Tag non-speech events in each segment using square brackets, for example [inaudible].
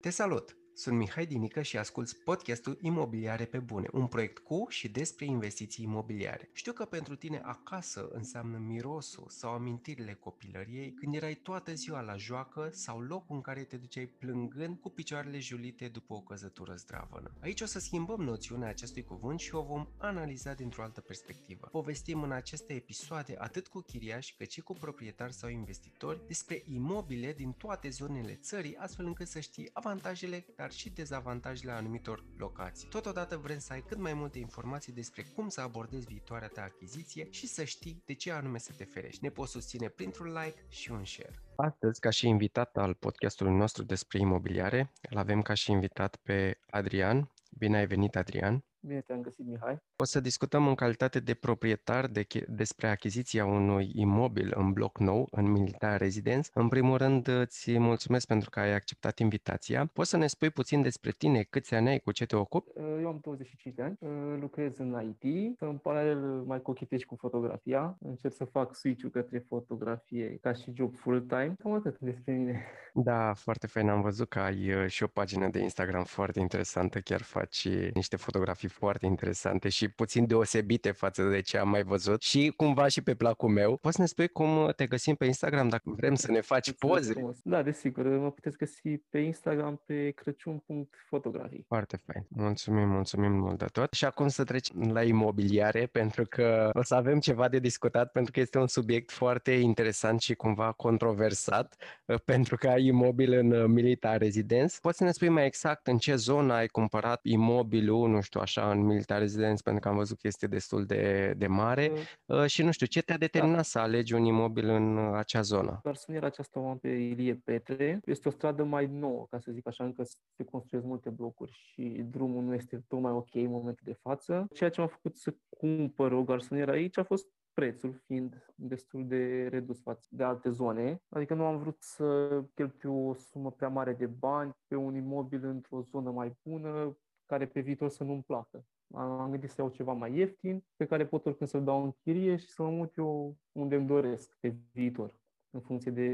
Te salut! Sunt Mihai Dinică și asculți podcastul Imobiliare pe Bune, un proiect cu și despre investiții imobiliare. Știu că pentru tine acasă înseamnă mirosul sau amintirile copilăriei când erai toată ziua la joacă sau locul în care te duceai plângând cu picioarele julite după o căzătură zdravănă. Aici o să schimbăm noțiunea acestui cuvânt și o vom analiza dintr-o altă perspectivă. Povestim în aceste episoade atât cu chiriași cât și cu proprietari sau investitori despre imobile din toate zonele țării, astfel încât să știi avantajele, dar dar și dezavantajele anumitor locații. Totodată vrem să ai cât mai multe informații despre cum să abordezi viitoarea ta achiziție și să știi de ce anume să te ferești. Ne poți susține printr-un like și un share. Astăzi, ca și invitat al podcastului nostru despre imobiliare, îl avem ca și invitat pe Adrian. Bine ai venit, Adrian! Bine te-am găsit, Mihai. O să discutăm în calitate de proprietar de, despre achiziția unui imobil în bloc nou, în Militar Residence. În primul rând, îți mulțumesc pentru că ai acceptat invitația. Poți să ne spui puțin despre tine, câți ani ai, cu ce te ocupi? Eu am 25 de ani, lucrez în IT, în paralel mai cochetez cu fotografia, încerc să fac switch-ul către fotografie ca și job full-time. Cam atât despre mine. Da, foarte fain. Am văzut că ai uh, și o pagină de Instagram foarte interesantă, chiar faci niște fotografii foarte interesante și puțin deosebite față de ce am mai văzut și cumva și pe placul meu. Poți să ne spui cum te găsim pe Instagram dacă vrem să ne faci poze? Da, desigur. Mă puteți găsi pe Instagram pe crăciun.fotografii. Foarte fain. Mulțumim, mulțumim mult de tot. Și acum să trecem la imobiliare pentru că o să avem ceva de discutat pentru că este un subiect foarte interesant și cumva controversat pentru că ai imobil în Militar Residence. Poți să ne spui mai exact în ce zonă ai cumpărat imobilul, nu știu așa, în Militar Residence, pentru că am văzut că este destul de, de mare mm. și nu știu, ce te-a determinat da. să alegi un imobil în acea zonă? Garsoniera aceasta o am pe Ilie Petre. Este o stradă mai nouă, ca să zic așa, încă se construiesc multe blocuri și drumul nu este tocmai ok în momentul de față. Ceea ce m-a făcut să cumpăr o garsonieră aici a fost prețul fiind destul de redus față de alte zone. Adică nu am vrut să cheltuiu o sumă prea mare de bani pe un imobil într-o zonă mai bună, care pe viitor să nu-mi placă. Am gândit să iau ceva mai ieftin, pe care pot oricând să-l dau în chirie și să mă mut eu unde îmi doresc pe viitor, în funcție de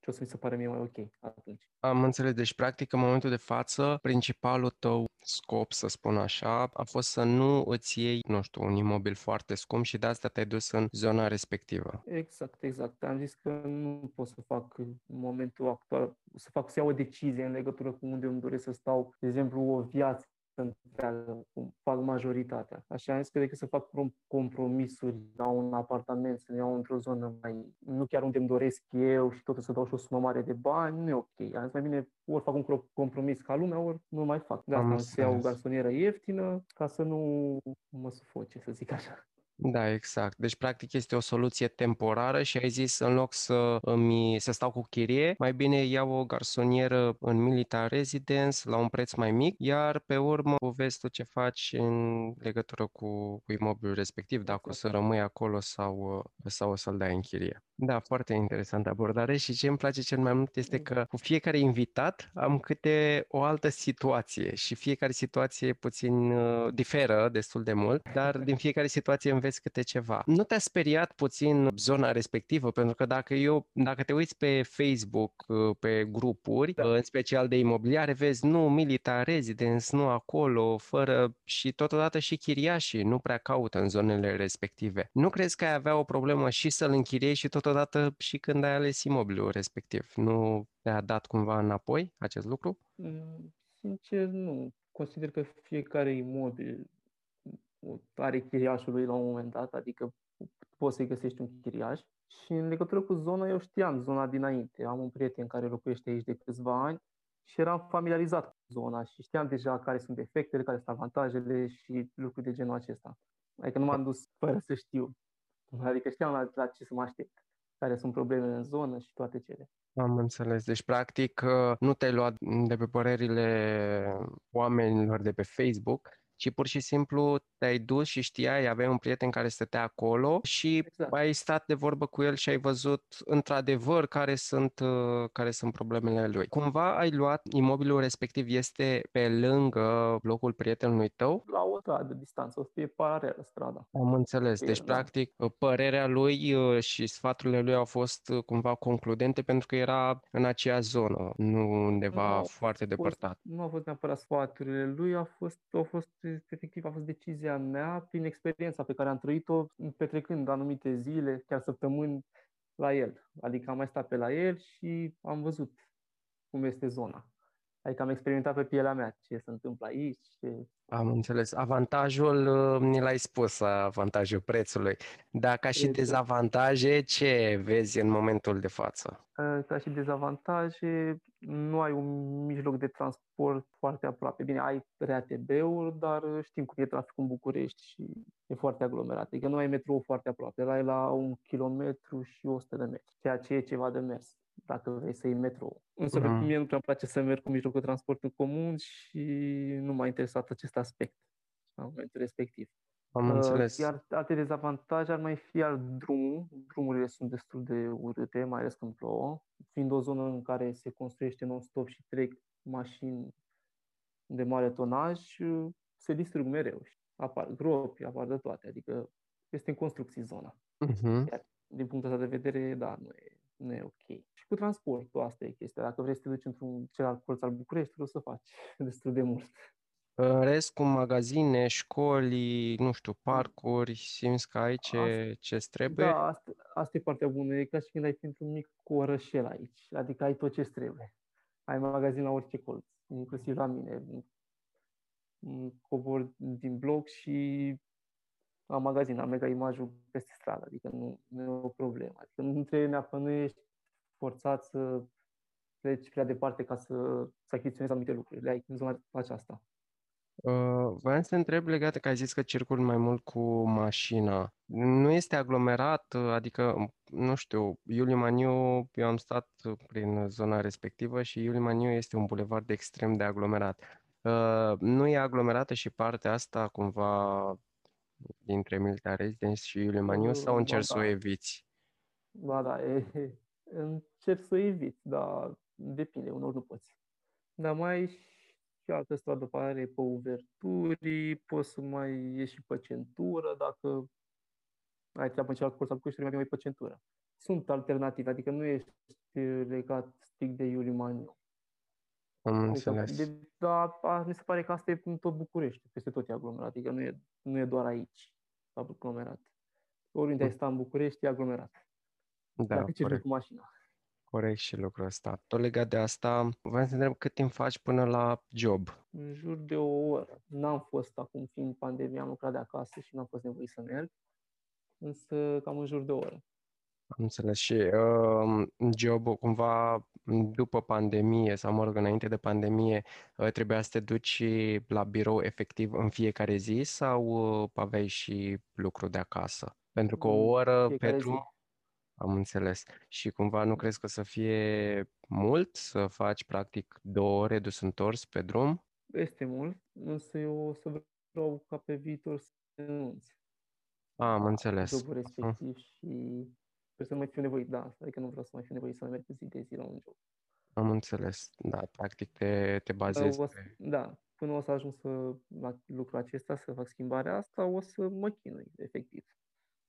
ce o să mi se pare mie mai ok atunci. Am înțeles. Deci, practic, în momentul de față, principalul tău scop, să spun așa, a fost să nu îți iei, nu știu, un imobil foarte scump și de asta te-ai dus în zona respectivă. Exact, exact. Am zis că nu pot să fac în momentul actual, să fac să iau o decizie în legătură cu unde îmi doresc să stau, de exemplu, o viață întreagă, cum fac majoritatea. Așa am zis că decât să fac compromisuri la un apartament, să ne iau într-o zonă mai, nu chiar unde îmi doresc eu și tot să dau și o sumă mare de bani, nu e ok. Am zis mai bine ori fac un compromis ca lumea, ori nu mai fac. De asta am să iau o garsonieră ieftină ca să nu mă sufoce, să zic așa. Da, exact. Deci, practic, este o soluție temporară și ai zis, în loc să, îmi, să stau cu chirie, mai bine iau o garsonieră în Militar Residence la un preț mai mic, iar pe urmă vezi tu ce faci în legătură cu, cu imobilul respectiv, dacă o să rămâi acolo sau, sau o să-l dai în chirie. Da, foarte interesantă abordare și ce îmi place cel mai mult este că cu fiecare invitat am câte o altă situație și fiecare situație puțin uh, diferă destul de mult, dar din fiecare situație înveți câte ceva. Nu te-a speriat puțin zona respectivă? Pentru că dacă eu, dacă te uiți pe Facebook, uh, pe grupuri, da. în special de imobiliare, vezi nu militar residence, nu acolo, fără și totodată și chiriașii nu prea caută în zonele respective. Nu crezi că ai avea o problemă și să-l închiriei și totodată și când ai ales imobilul respectiv? Nu te-a dat cumva înapoi acest lucru? Mm, sincer, nu. Consider că fiecare imobil are chiriașul lui la un moment dat, adică poți să-i găsești un chiriaș. Și în legătură cu zona, eu știam zona dinainte. Am un prieten care locuiește aici de câțiva ani și eram familiarizat cu zona și știam deja care sunt defectele, care sunt avantajele și lucruri de genul acesta. Adică nu m-am dus fără să știu. Adică știam la, la ce să mă aștept care sunt problemele în zonă și toate cele. Am înțeles. Deci, practic, nu te-ai luat de pe părerile oamenilor de pe Facebook, ci pur și simplu te-ai dus și știai, aveai un prieten care stătea acolo și Exact. ai stat de vorbă cu el și ai văzut într-adevăr care sunt, uh, care sunt problemele lui. Cumva ai luat imobilul respectiv este pe lângă blocul prietenului tău? La o stradă distanță, o să fie paralelă strada. Am înțeles. Cu Deci, el, da. practic, părerea lui uh, și sfaturile lui au fost uh, cumva concludente pentru că era în acea zonă, nu undeva Nu, foarte fost- depărtat. Nu au fost neapărat sfaturile lui, a fost, a fost efectiv a fost decizia mea prin experiența pe care am trăit-o petrecând anumite zile, chiar săptămâni la el. Adică am mai stat pe la el și am văzut cum este zona. Adică am experimentat pe pielea mea ce se întâmplă aici, ce... Am înțeles. Avantajul, uh, ni l-ai spus, avantajul prețului. Dar ca și Prețul. dezavantaje, ce vezi în momentul de față? Uh, Ca și dezavantaje, nu ai un mijloc de transport foarte aproape. Bine, ai RATB-uri, dar uh, știm cum e traficul în București și e foarte aglomerat. Adică nu ai metrou foarte aproape. La la un kilometru și 100 de metri, ceea ce e ceva de mers dacă vrei să iei metrou. Însă Mhm. mm. mie nu prea îmi place să merg cu mijlocul de transport în comun și nu m-a interesat acest aspect la momentul respectiv. Am Uh, înțeles. Iar alte dezavantaje ar mai fi al drumul. Drumurile sunt destul de urâte, mai ales când plouă. Fiind o zonă în care se construiește non-stop și trec mașini de mare tonaj, uh, se distrug mereu. și Apar gropi, apar de toate. Adică este în construcții zona. Mhm. Din punctul ăsta de vedere, da, nu e, nu e ok. Și cu transportul, asta e chestia. Dacă vrei să te duci într-un celălalt colț al Bucureștiului, o să faci [laughs] destul de mult. În rest, cu magazine, școli, nu știu, parcuri, simți că ai ce, ce trebuie? Da, asta, asta e partea bună. E ca și când ai fi într-un mic orășel aici. Adică ai tot ce trebuie. Ai magazin la orice colț, inclusiv la mine. M- Cobor din bloc și am magazin, am mega imajul peste stradă. Adică nu, nu e o problemă. Adică nu trebuie neapărat, nu ești forțat să pleci prea departe ca să, să achiziționezi anumite lucruri. Le ai în zona aceasta. Uh, voiam să te întreb legat că ai zis că circul mai mult cu mașina. Nu este aglomerat, uh, adică, nu știu, Iuliu Maniu, eu am stat prin zona respectivă și Iuliu Maniu este un bulevard extrem de aglomerat. Uh, nu e aglomerată și partea asta cumva dintre Military Residence și Iuliu Maniu Uh, sau ba încerci să o da. eviți? Ba da, e, încerc să o evit, dar depinde, unor nu poți. Dar mai ai și altă stradă pe are pe uverturi, poți să mai ieși și pe centură, dacă ai treabă în celălalt colț al Bucureștiului, mai mergi pe centură. Sunt alternative, adică nu ești legat strict de Iuliu Maniu. Am Adică, înțeles. de, da, a, mi se pare că asta e în tot București, peste tot e aglomerat, adică nu e, nu e doar aici aglomerat. Oriunde ai sta în București e aglomerat, Da, dacă circuli corect. cu mașina. Corect și lucrul ăsta. Tot legat de asta, vreau să întreb cât timp faci până la job? în jur de o oră. N-am fost acum, fiind pandemia, am lucrat de acasă și n-am fost nevoit să merg, însă cam în jur de o oră. Am înțeles. Și uh, jobul cumva după pandemie sau, mă rog, înainte de pandemie, uh, trebuia să te duci la birou efectiv în fiecare zi sau uh, aveai și lucru de acasă? Pentru că o În oră pe fiecare zi. Drum, am înțeles. Și cumva nu crezi că să fie mult să faci practic două ore dus întors pe drum? Este mult, însă eu o să vreau ca pe viitor să renunț A, am la înțeles. jobul Mhm. respectiv și sper să nu mai fiu nevoit, da, adică nu vreau să mai fiu nevoit să mai merg zi de zi la un job. Am înțeles. Da, practic te, te Dar bazezi o să, pe... da, până o să ajung să, la lucrul acesta, să fac schimbarea asta, o să mă chinui, efectiv.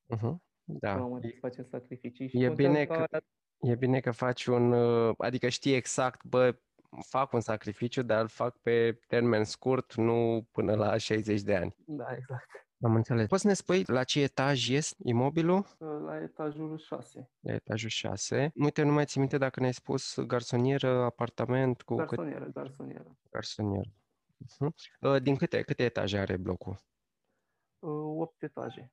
Mhm. Da. Până la moment să facem sacrificii și E bine contează că, e bine că faci un, uh, adică știi exact, bă, fac un sacrificiu, dar îl fac pe termen scurt, nu până la 60 de ani. Da, exact. Am înțeles. Poți să ne spui la ce etaj este imobilul? La etajul 6. La etajul 6. Uite, nu mai ți minte dacă ne-ai spus garsonieră, apartament cu cât Garsonieră, garsonieră. garsonieră. Mhm. Uh, Din câte, câte etaje are blocul? 8 etaje.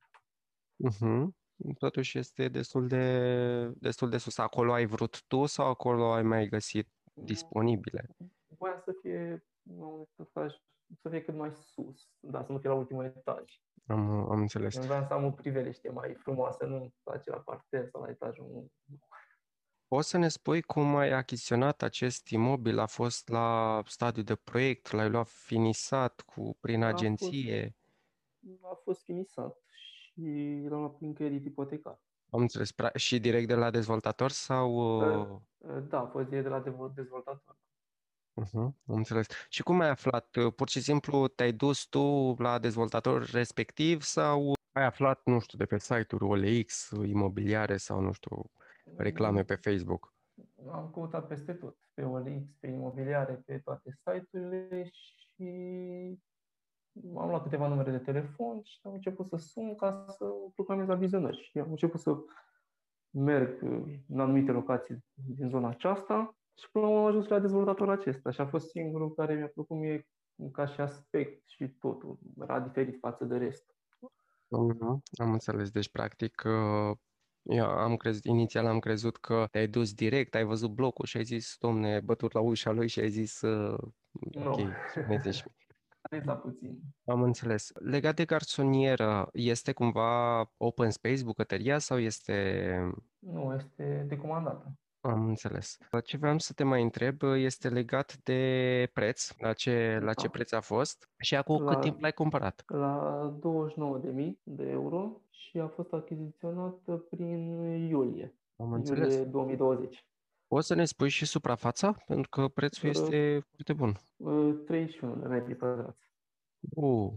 Mhm. Totuși este destul de, destul de sus. Acolo ai vrut tu sau acolo ai mai găsit disponibile? Voiam să fie la un etaj, să fie cât mai sus, da, să nu fie la ultimul etaj. Am, am înțeles. Eu vreau să am o priveliște mai frumoasă, nu place la parter sau la etajul unu. Poți să ne spui cum ai achiziționat acest imobil? A fost la stadiu de proiect? L-ai luat finisat cu, prin A fost, agenție? a fost finisat și l-am luat prin credit ipotecar. Am înțeles. Pra- Și direct de la dezvoltator sau... uh, Da, a fost direct de la devo- dezvoltator. Uh-huh, am înțeles. Și cum ai aflat? Uh, Pur și simplu te-ai dus tu la dezvoltator respectiv sau ai aflat, nu știu, de pe site-uri OLX, imobiliare sau, nu știu, reclame pe Facebook? Am căutat peste tot, pe OLX, pe imobiliare, pe toate site-urile și am luat câteva numere de telefon și am început să sun ca să proclamez la vizionări. Și am început să merg uh, în anumite locații din zona aceasta și până la urmă am ajuns la dezvoltatorul acesta și a fost singurul care mi-a plăcut mie ca și aspect și totul. Era diferit față de rest. Mhm, Am înțeles. Deci, practic, uh, eu am crezut, inițial am crezut că te-ai dus direct, ai văzut blocul și ai zis, domne, bătut la ușa lui și ai zis, uh, Nu, ok, spuneți și atâta puțin. Am înțeles. Legat de garsonieră, este cumva open space bucătăria sau este... Nu, este decomandată. Am înțeles. Ce vreau să te mai întreb este legat de preț, la ce, la ce Da. preț a fost și acum cât La- timp l-ai cumpărat? La 29.000 de euro și a fost achiziționată prin iulie, Am înțeles. iulie 2020. Poți să ne spui și suprafața? Pentru că prețul Uh, este foarte bun. Uh, 31 de metri pătrați. Uh,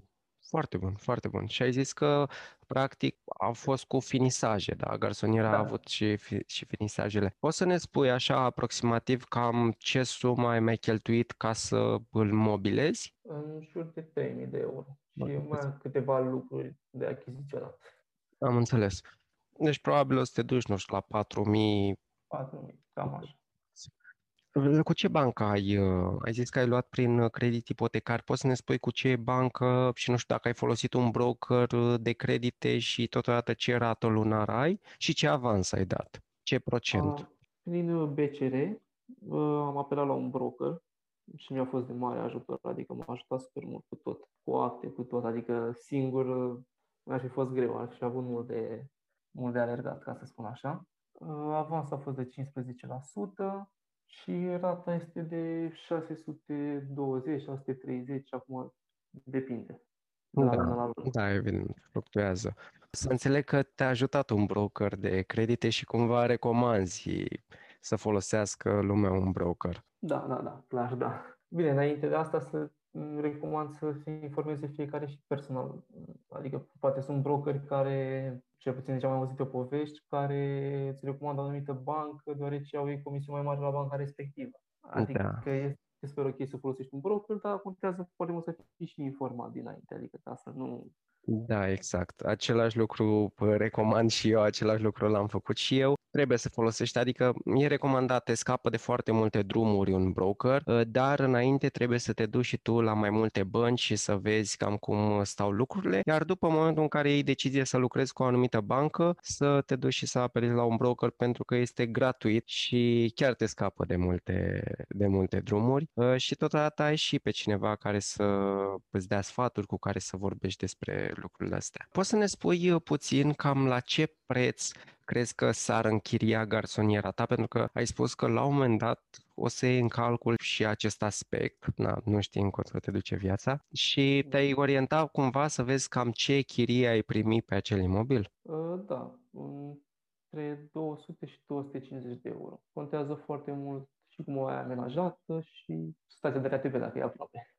foarte bun, foarte bun. Și ai zis că, practic, a fost cu finisaje, da? Garsoniera a Da. avut și, fi- și finisajele. Poți să ne spui așa aproximativ cam ce sumă ai mai cheltuit ca să îl mobilezi? În jur de 3.000 de euro. Bă, Și mai am câteva lucruri de achiziționat. Am înțeles. Deci probabil o să te duci, nu știu, la 4.000. 4.000, cam așa. Cu ce bancă ai? uh, Ai zis că ai luat prin uh, credit ipotecar. Poți să ne spui cu ce bancă și nu știu dacă ai folosit un broker uh, de credite și totodată ce rată lunară ai și ce avans ai dat? Ce procent? A, Prin BCR uh, am apelat la un broker și mi-a fost de mare ajutor, adică m-a ajutat super mult cu tot, cu acte, cu tot, adică singur uh, mi-ar fi fost greu, ar fi avut mult de, mult de alergat, ca să spun așa. Uh, Avans a fost de 15% și rata este de 620, 630, acum depinde. De la Da. lună la lună. Da, evident, fluctuează. Să înțeleg că te-a ajutat un broker de credite și cumva recomanzi să folosească lumea un broker. Da, da, da, clar, da. Bine, înainte de asta să îmi recomand să se informeze fiecare și personal. Adică poate sunt brokeri care, cel puțin deja am auzit pe povești, care îți recomandă o anumită bancă deoarece au ei comisiuni mai mari la banca respectivă. Adică Da. este super ok să folosești un broker, dar contează foarte mult să fii și informat dinainte, adică ca să nu... Da, exact. Același lucru pă, recomand și eu, același lucru l-am făcut și eu. Trebuie să folosești, adică e recomandat, te scapă de foarte multe drumuri un broker, ă, dar înainte trebuie să te duci și tu la mai multe bănci și să vezi cam cum stau lucrurile, iar după momentul în care iei decizie să lucrezi cu o anumită bancă, să te duci și să apelezi la un broker pentru că este gratuit și chiar te scapă de multe, de multe drumuri. Ă, și totodată ai și pe cineva care să îți dea sfaturi cu care să vorbești despre lucrurile astea. Poți să ne spui uh, puțin cam la ce preț crezi că s-ar închiria garsoniera ta? Pentru că ai spus că la un moment dat o să iei în calcul și acest aspect, na, nu știi încotro te duce viața, și te-ai orienta cumva să vezi cam ce chirie ai primit pe acel imobil? Uh, Da, între 200 și 250 de euro. Contează foarte mult și cum o ai amenajată și stația de RATB dacă e aproape.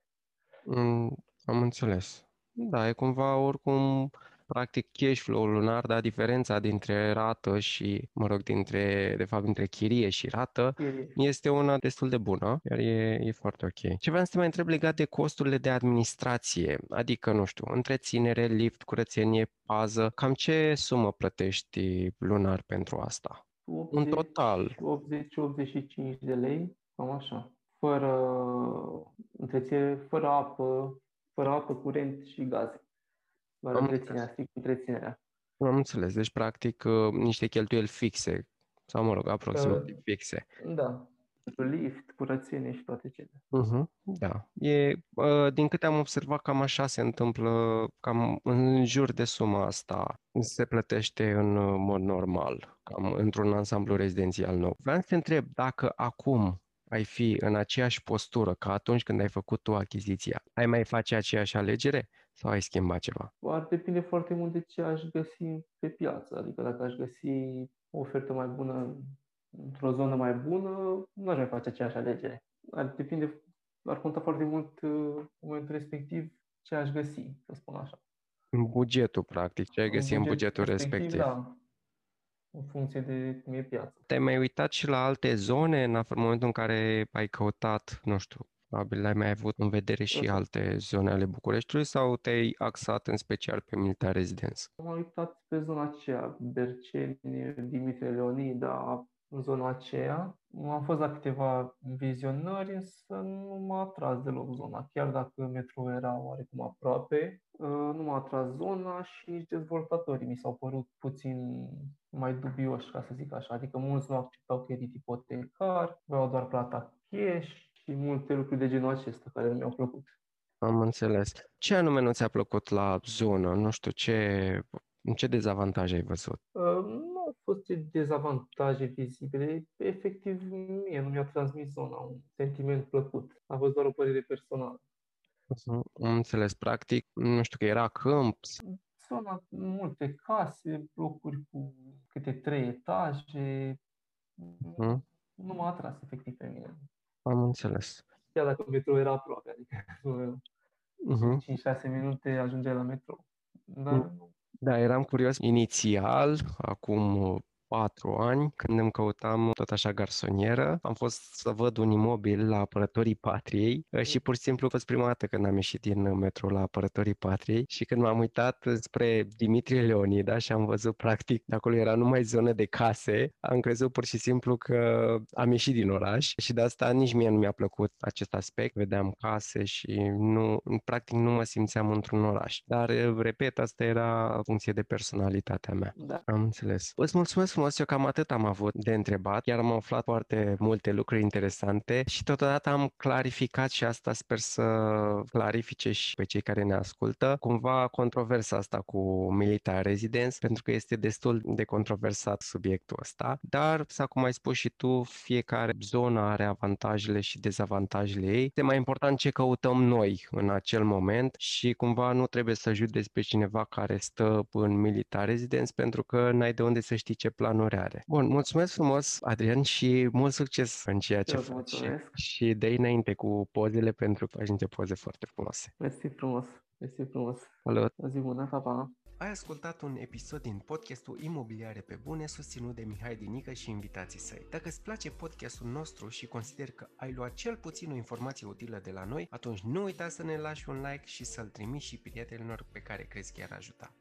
Mm, am înțeles. Da, e cumva oricum practic cash flow lunar, dar diferența dintre rată și, mă rog, dintre, de fapt, dintre chirie și rată Chirie. este una destul de bună, iar e, e foarte ok. Ce vreau să te mai întreb legat de costurile de administrație, adică, nu știu, întreținere, lift, curățenie, pază, cam ce sumă plătești lunar pentru asta? În 80, total. 80-85 de lei, cam așa. Fără întreținere, fără apă, fără apă, curent și gaze. Doar Am întreținerea, strict întreținerea. Am înțeles, deci practic uh, niște cheltuieli fixe, sau mă rog, aproximativ fixe. Da, lift, curățenie și toate cele. Uh-huh. Da. E, uh, din câte am observat, cam așa se întâmplă, cam în jur de suma asta se plătește în uh, mod normal, cam într-un ansamblu rezidențial nou. Vreau să te întreb dacă acum ai fi în aceeași postură ca atunci când ai făcut tu achiziția, ai mai face aceeași alegere sau ai schimbat ceva? Ar depinde foarte mult de ce aș găsi pe piață. Adică dacă aș găsi o ofertă mai bună într-o zonă mai bună, nu aș mai face aceeași alegere. Ar depinde, ar conta foarte mult uh, în momentul respectiv ce aș găsi, să spun așa. În bugetul, practic, ce ai găsit în, buget, în bugetul respectiv. respectiv. Da, în funcție de cum e piața. Te-ai mai uitat și la alte zone în momentul în care ai căutat, nu știu, probabil ai mai avut în vedere și Așa. alte zone ale Bucureștiului sau te-ai axat în special pe Milita Residence? Am uitat pe zona aceea, Berceni, Dimitrie Leonida, în zona aceea. Am fost la câteva vizionări, însă nu m-a atras deloc zona. Chiar dacă metro era oarecum aproape, uh, nu m-a atras zona și nici dezvoltatorii mi s-au părut puțin mai dubioși, ca să zic așa. Adică mulți nu acceptau credit ipotecar, vreau doar plata cash și multe lucruri de genul acesta care mi-au plăcut. Am înțeles. Ce anume nu ți-a plăcut la zonă? Nu știu, ce, ce dezavantaje ai văzut? Uh, fost dezavantaje vizibile, efectiv mie nu mi-a transmis zona un sentiment plăcut. A fost doar o părere personală. Am înțeles, practic, nu știu, că era câmp. Zona, multe case, blocuri cu câte trei etaje. Uh-huh. Nu m-a atras efectiv pe mine. Am înțeles. Chiar dacă metrou era aproape, adică [laughs] uh-huh. 5-6 minute ajungeai la metro. Dar uh-huh. nu da, eram curios inițial, acum patru ani, când îmi căutam tot așa garsonieră. Am fost să văd un imobil la Apărătorii Patriei uh, și pur și simplu a fost prima dată când am ieșit din metro la Apărătorii Patriei și când m-am uitat spre Dimitrie Leonida și am văzut practic de acolo era numai zonă de case, am crezut pur și simplu că am ieșit din oraș și de asta nici mie nu mi-a plăcut acest aspect. Vedeam case și nu, practic nu mă simțeam într-un oraș. Dar, repet, asta era funcție de personalitatea mea. Da. Am înțeles. Îți mulțumesc frumos, eu cam atât am avut de întrebat. Chiar am aflat foarte multe lucruri interesante și totodată am clarificat și asta sper să clarifice și pe cei care ne ascultă. Cumva controversa asta cu Military Residence, pentru că este destul de controversat subiectul ăsta, dar, să cum ai spus și tu, fiecare zonă are avantajele și dezavantajele ei. Este mai important ce căutăm noi în acel moment și cumva nu trebuie să judezi pe cineva care stă în Military Residence pentru că n-ai de unde să știi ce plan planuri are. Bun, mulțumesc frumos, Adrian, și mult succes în ceea ce Eu faci. Mulțumesc. Și de înainte cu pozele, pentru că faci niște poze foarte frumoase. Mersi frumos, mersi frumos. Salut! O zi bună, pa, pa! Ai ascultat un episod din podcastul Imobiliare pe Bune susținut de Mihai Dinică și invitații săi. Dacă îți place podcastul nostru și consider că ai luat cel puțin o informație utilă de la noi, atunci nu uita să ne lași un like și să-l trimiți și prietenilor pe care crezi că i-ar ajuta.